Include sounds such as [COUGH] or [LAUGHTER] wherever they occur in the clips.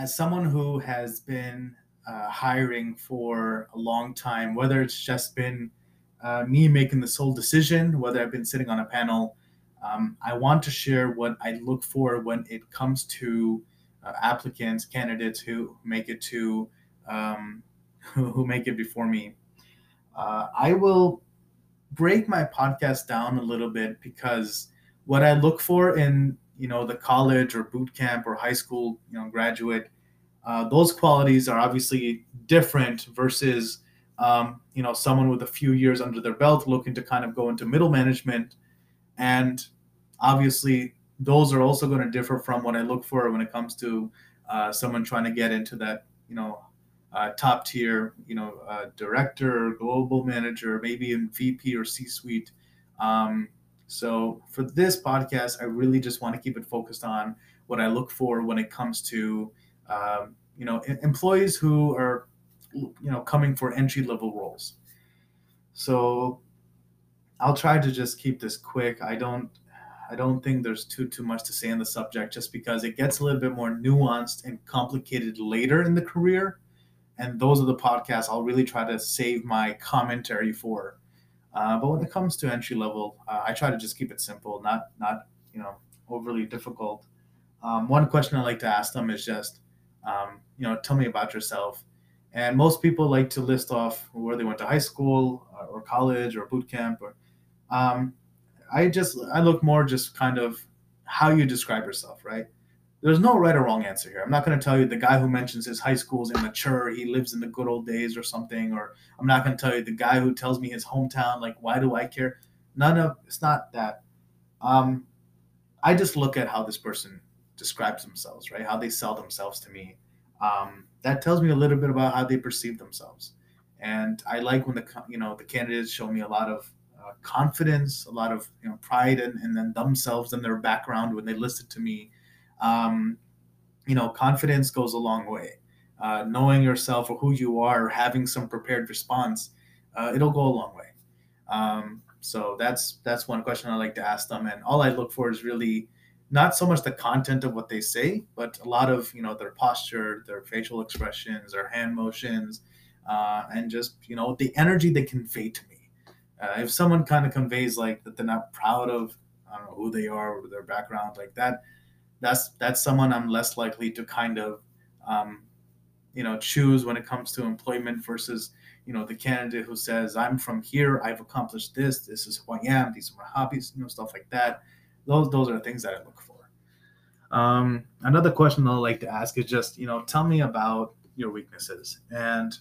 as someone who has been uh, hiring for a long time, whether it's just been uh, me making the sole decision, whether I've been sitting on a panel, um, I want to share what I look for when it comes to uh, applicants, candidates who make it to um, who, [LAUGHS] who, make it before me. Uh, I will break my podcast down a little bit because what I look for in you know the college or boot camp or high school you know graduate uh, those qualities are obviously different versus um, you know someone with a few years under their belt looking to kind of go into middle management. And obviously those are also going to differ from what i look for when it comes to uh, someone trying to get into that you know uh, top tier you know uh, director global manager maybe in vp or c suite um, so for this podcast i really just want to keep it focused on what i look for when it comes to um, you know employees who are you know coming for entry level roles. So i'll try to just keep this quick. I don't i don't think there's too too much to say on the subject just because it gets a little bit more nuanced and complicated later in the career. And those are the podcasts i'll really try to save my commentary for. Uh, but when it comes to entry level uh, i try to just keep it simple not not you know overly difficult. Um, one question i like to ask them is just um, you know tell me about yourself and most people like to list off where they went to high school or, or college or boot camp. Or um, I just I look more just kind of how you describe yourself, right? There's no right or wrong answer here. I'm not going to tell you the guy who mentions his high school is immature, he lives in the good old days or something, or I'm not going to tell you the guy who tells me his hometown, like why do I care? None of it's not that. Um, I just look at how this person describes themselves, right? How they sell themselves to me. Um, that tells me a little bit about how they perceive themselves. And I like when the you know the candidates show me a lot of uh, confidence, a lot of you know pride and in, in themselves and their background when they listen to me. Um, you know, confidence goes a long way. Uh, knowing yourself or who you are, having some prepared response, uh, it'll go a long way. Um, so that's that's one question I like to ask them, and all I look for is really not so much the content of what they say, but a lot of you know their posture, their facial expressions, their hand motions, uh, and just you know the energy they convey to me. Uh, if someone kind of conveys like that they're not proud of I don't know who they are or their background like that, that's that's someone I'm less likely to kind of um, you know choose when it comes to employment versus you know the candidate who says I'm from here, I've accomplished this, this is who I am, these are my hobbies, you know stuff like that those those are things that I look for. Um, another question I like to ask is just you know tell me about your weaknesses. And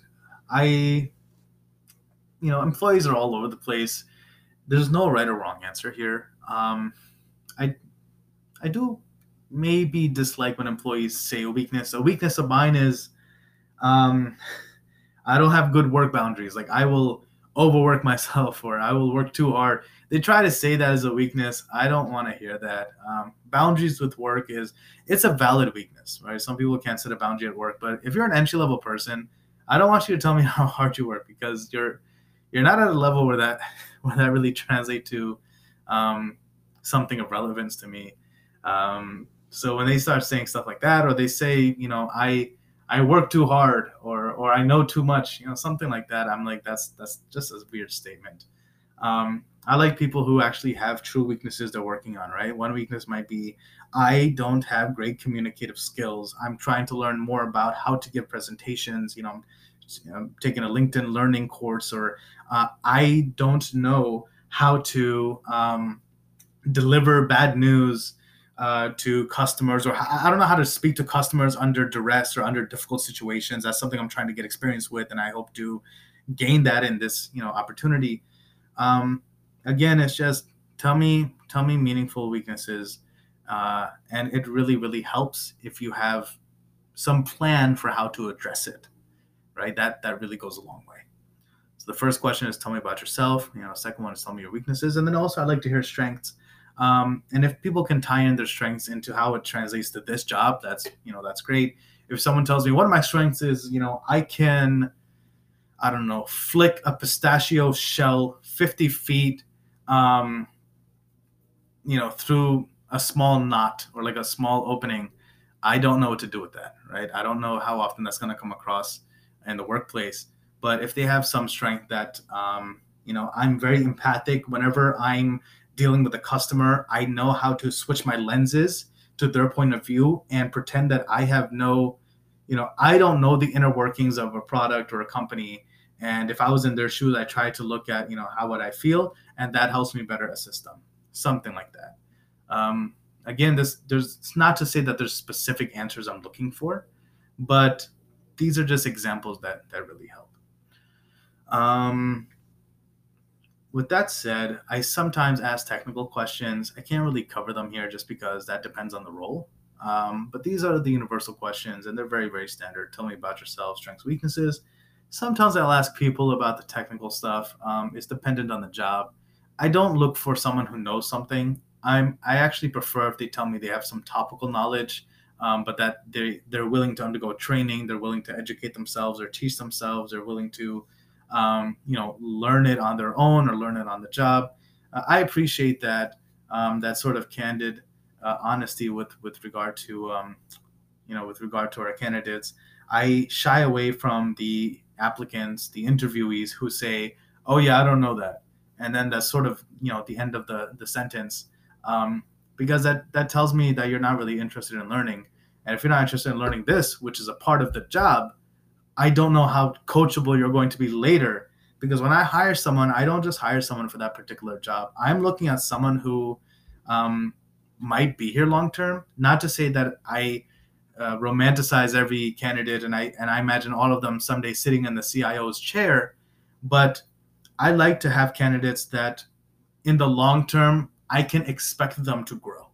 I, you know, employees are all over the place. There's no right or wrong answer here. Um, I I do maybe dislike when employees say a weakness. A weakness of mine is um, [LAUGHS] I don't have good work boundaries. Like I will overwork [LAUGHS] myself or I will work too hard they try to say that as a weakness. I don't want to hear that. Um, boundaries with work is it's a valid weakness, right? Some people can't set a boundary at work, but if you're an entry level person, I don't want you to tell me [LAUGHS] how hard you work because you're you're not at a level where that [LAUGHS] where that really translate to um, something of relevance to me. Um, so when they start saying stuff like that, or they say, you know, I I work too hard, or or I know too much, you know, something like that, I'm like, that's that's just a weird statement. Um, I like people who actually have true weaknesses they're working on, right? One weakness might be I don't have great communicative skills. I'm trying to learn more about how to give presentations. You know, I'm taking a LinkedIn learning course, or uh, I don't know how to um, deliver bad news uh, to customers, or I don't know how to speak to customers under duress or under difficult situations. That's something I'm trying to get experience with, and I hope to gain that in this, you know, opportunity. Um, again, it's just tell me tell me meaningful weaknesses, uh, and it really really helps if you have some plan for how to address it. Right, that that really goes a long way. So the first question is tell me about yourself. You know, second one is tell me your weaknesses, and then also I'd like to hear strengths. Um, and if people can tie in their strengths into how it translates to this job, that's you know that's great. If someone tells me one of my strengths is you know I can, I don't know, flick a pistachio shell 50 feet um, you know, through a small knot or like a small opening, I don't know what to do with that, right? I don't know how often that's going to come across in the workplace. But if they have some strength that, um, you know, I'm very empathic whenever I'm dealing with a customer, I know how to switch my lenses to their point of view and pretend that I have no, you know, I don't know the inner workings of a product or a company. And if I was in their shoes, I try to look at, you know, how would I feel, and that helps me better assist them, something like that. Um, again, this there's it's not to say that there's specific answers I'm looking for, but these are just examples that that really help. Um, with that said, I sometimes ask technical questions. I can't really cover them here just because that depends on the role. Um, but these are the universal questions, and they're very, very standard. Tell me about yourself, strengths, weaknesses. Sometimes I'll ask people about the technical stuff. Um, it's dependent on the job. I don't look for someone who knows something. I'm I actually prefer if they tell me they have some topical knowledge, um, but that they they're willing to undergo training, they're willing to educate themselves or teach themselves, they're willing to, um, you know, learn it on their own or learn it on the job. Uh, I appreciate that um, that sort of candid uh, honesty with with regard to, um, you know, with regard to our candidates. I shy away from the applicants, the interviewees who say, "Oh yeah, I don't know that," and then that's sort of you know the end of the the sentence um, because that that tells me that you're not really interested in learning. And if you're not interested in learning this, which is a part of the job, I don't know how coachable you're going to be later. Because when I hire someone, I don't just hire someone for that particular job. I'm looking at someone who um, might be here long term. Not to say that I uh, romanticize every candidate and I and I imagine all of them someday sitting in the CIO's chair, but I like to have candidates that, in the long term, I can expect them to grow.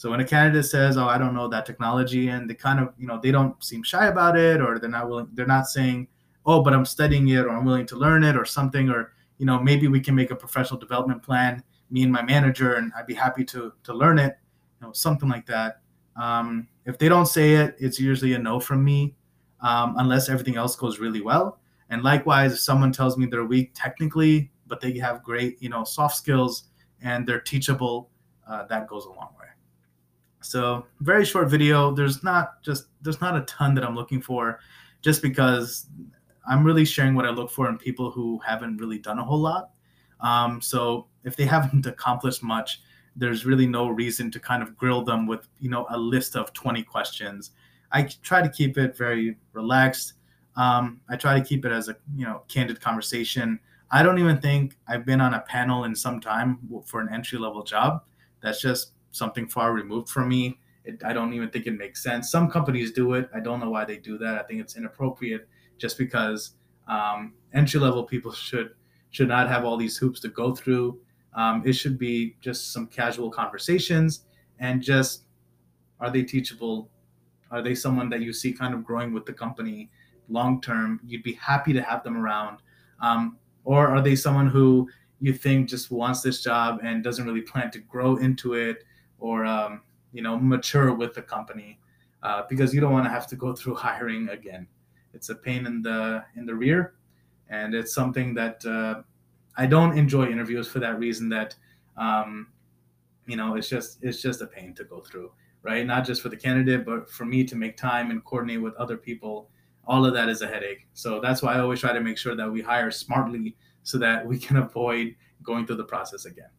So when a candidate says, "Oh, I don't know that technology," and they kind of, you know, they don't seem shy about it, or they're not willing, they're not saying, "Oh, but I'm studying it," or "I'm willing to learn it," or something, or you know, maybe we can make a professional development plan, me and my manager, and I'd be happy to to learn it, you know, something like that. Um, if they don't say it, it's usually a no from me, um, unless everything else goes really well. And likewise, if someone tells me they're weak technically, but they have great, you know, soft skills and they're teachable, uh, that goes a long way. So very short video. There's not just there's not a ton that I'm looking for, just because I'm really sharing what I look for in people who haven't really done a whole lot. Um, so if they haven't [LAUGHS] accomplished much, there's really no reason to kind of grill them with you know a list of 20 questions. I try to keep it very relaxed. Um, I try to keep it as a you know candid conversation. I don't even think I've been on a panel in some time for an entry level job. That's just something far removed from me. It, I don't even think it makes sense. Some companies do it. I don't know why they do that. I think it's inappropriate just because um, entry level people should should not have all these hoops to go through. Um, it should be just some casual conversations and just are they teachable? Are they someone that you see kind of growing with the company long term? You'd be happy to have them around. Um, or are they someone who you think just wants this job and doesn't really plan to grow into it or um, you know mature with the company uh, because you don't want to have to go through [LAUGHS] hiring again it's a pain in the in the rear and it's something that uh, i don't enjoy interviews for that reason that um, you know it's just it's just a pain to go through right not just for the candidate but for me to make time and coordinate with other people all of that is a headache. So that's why I always try to make sure that we hire smartly so that we can [LAUGHS] avoid going through the process again.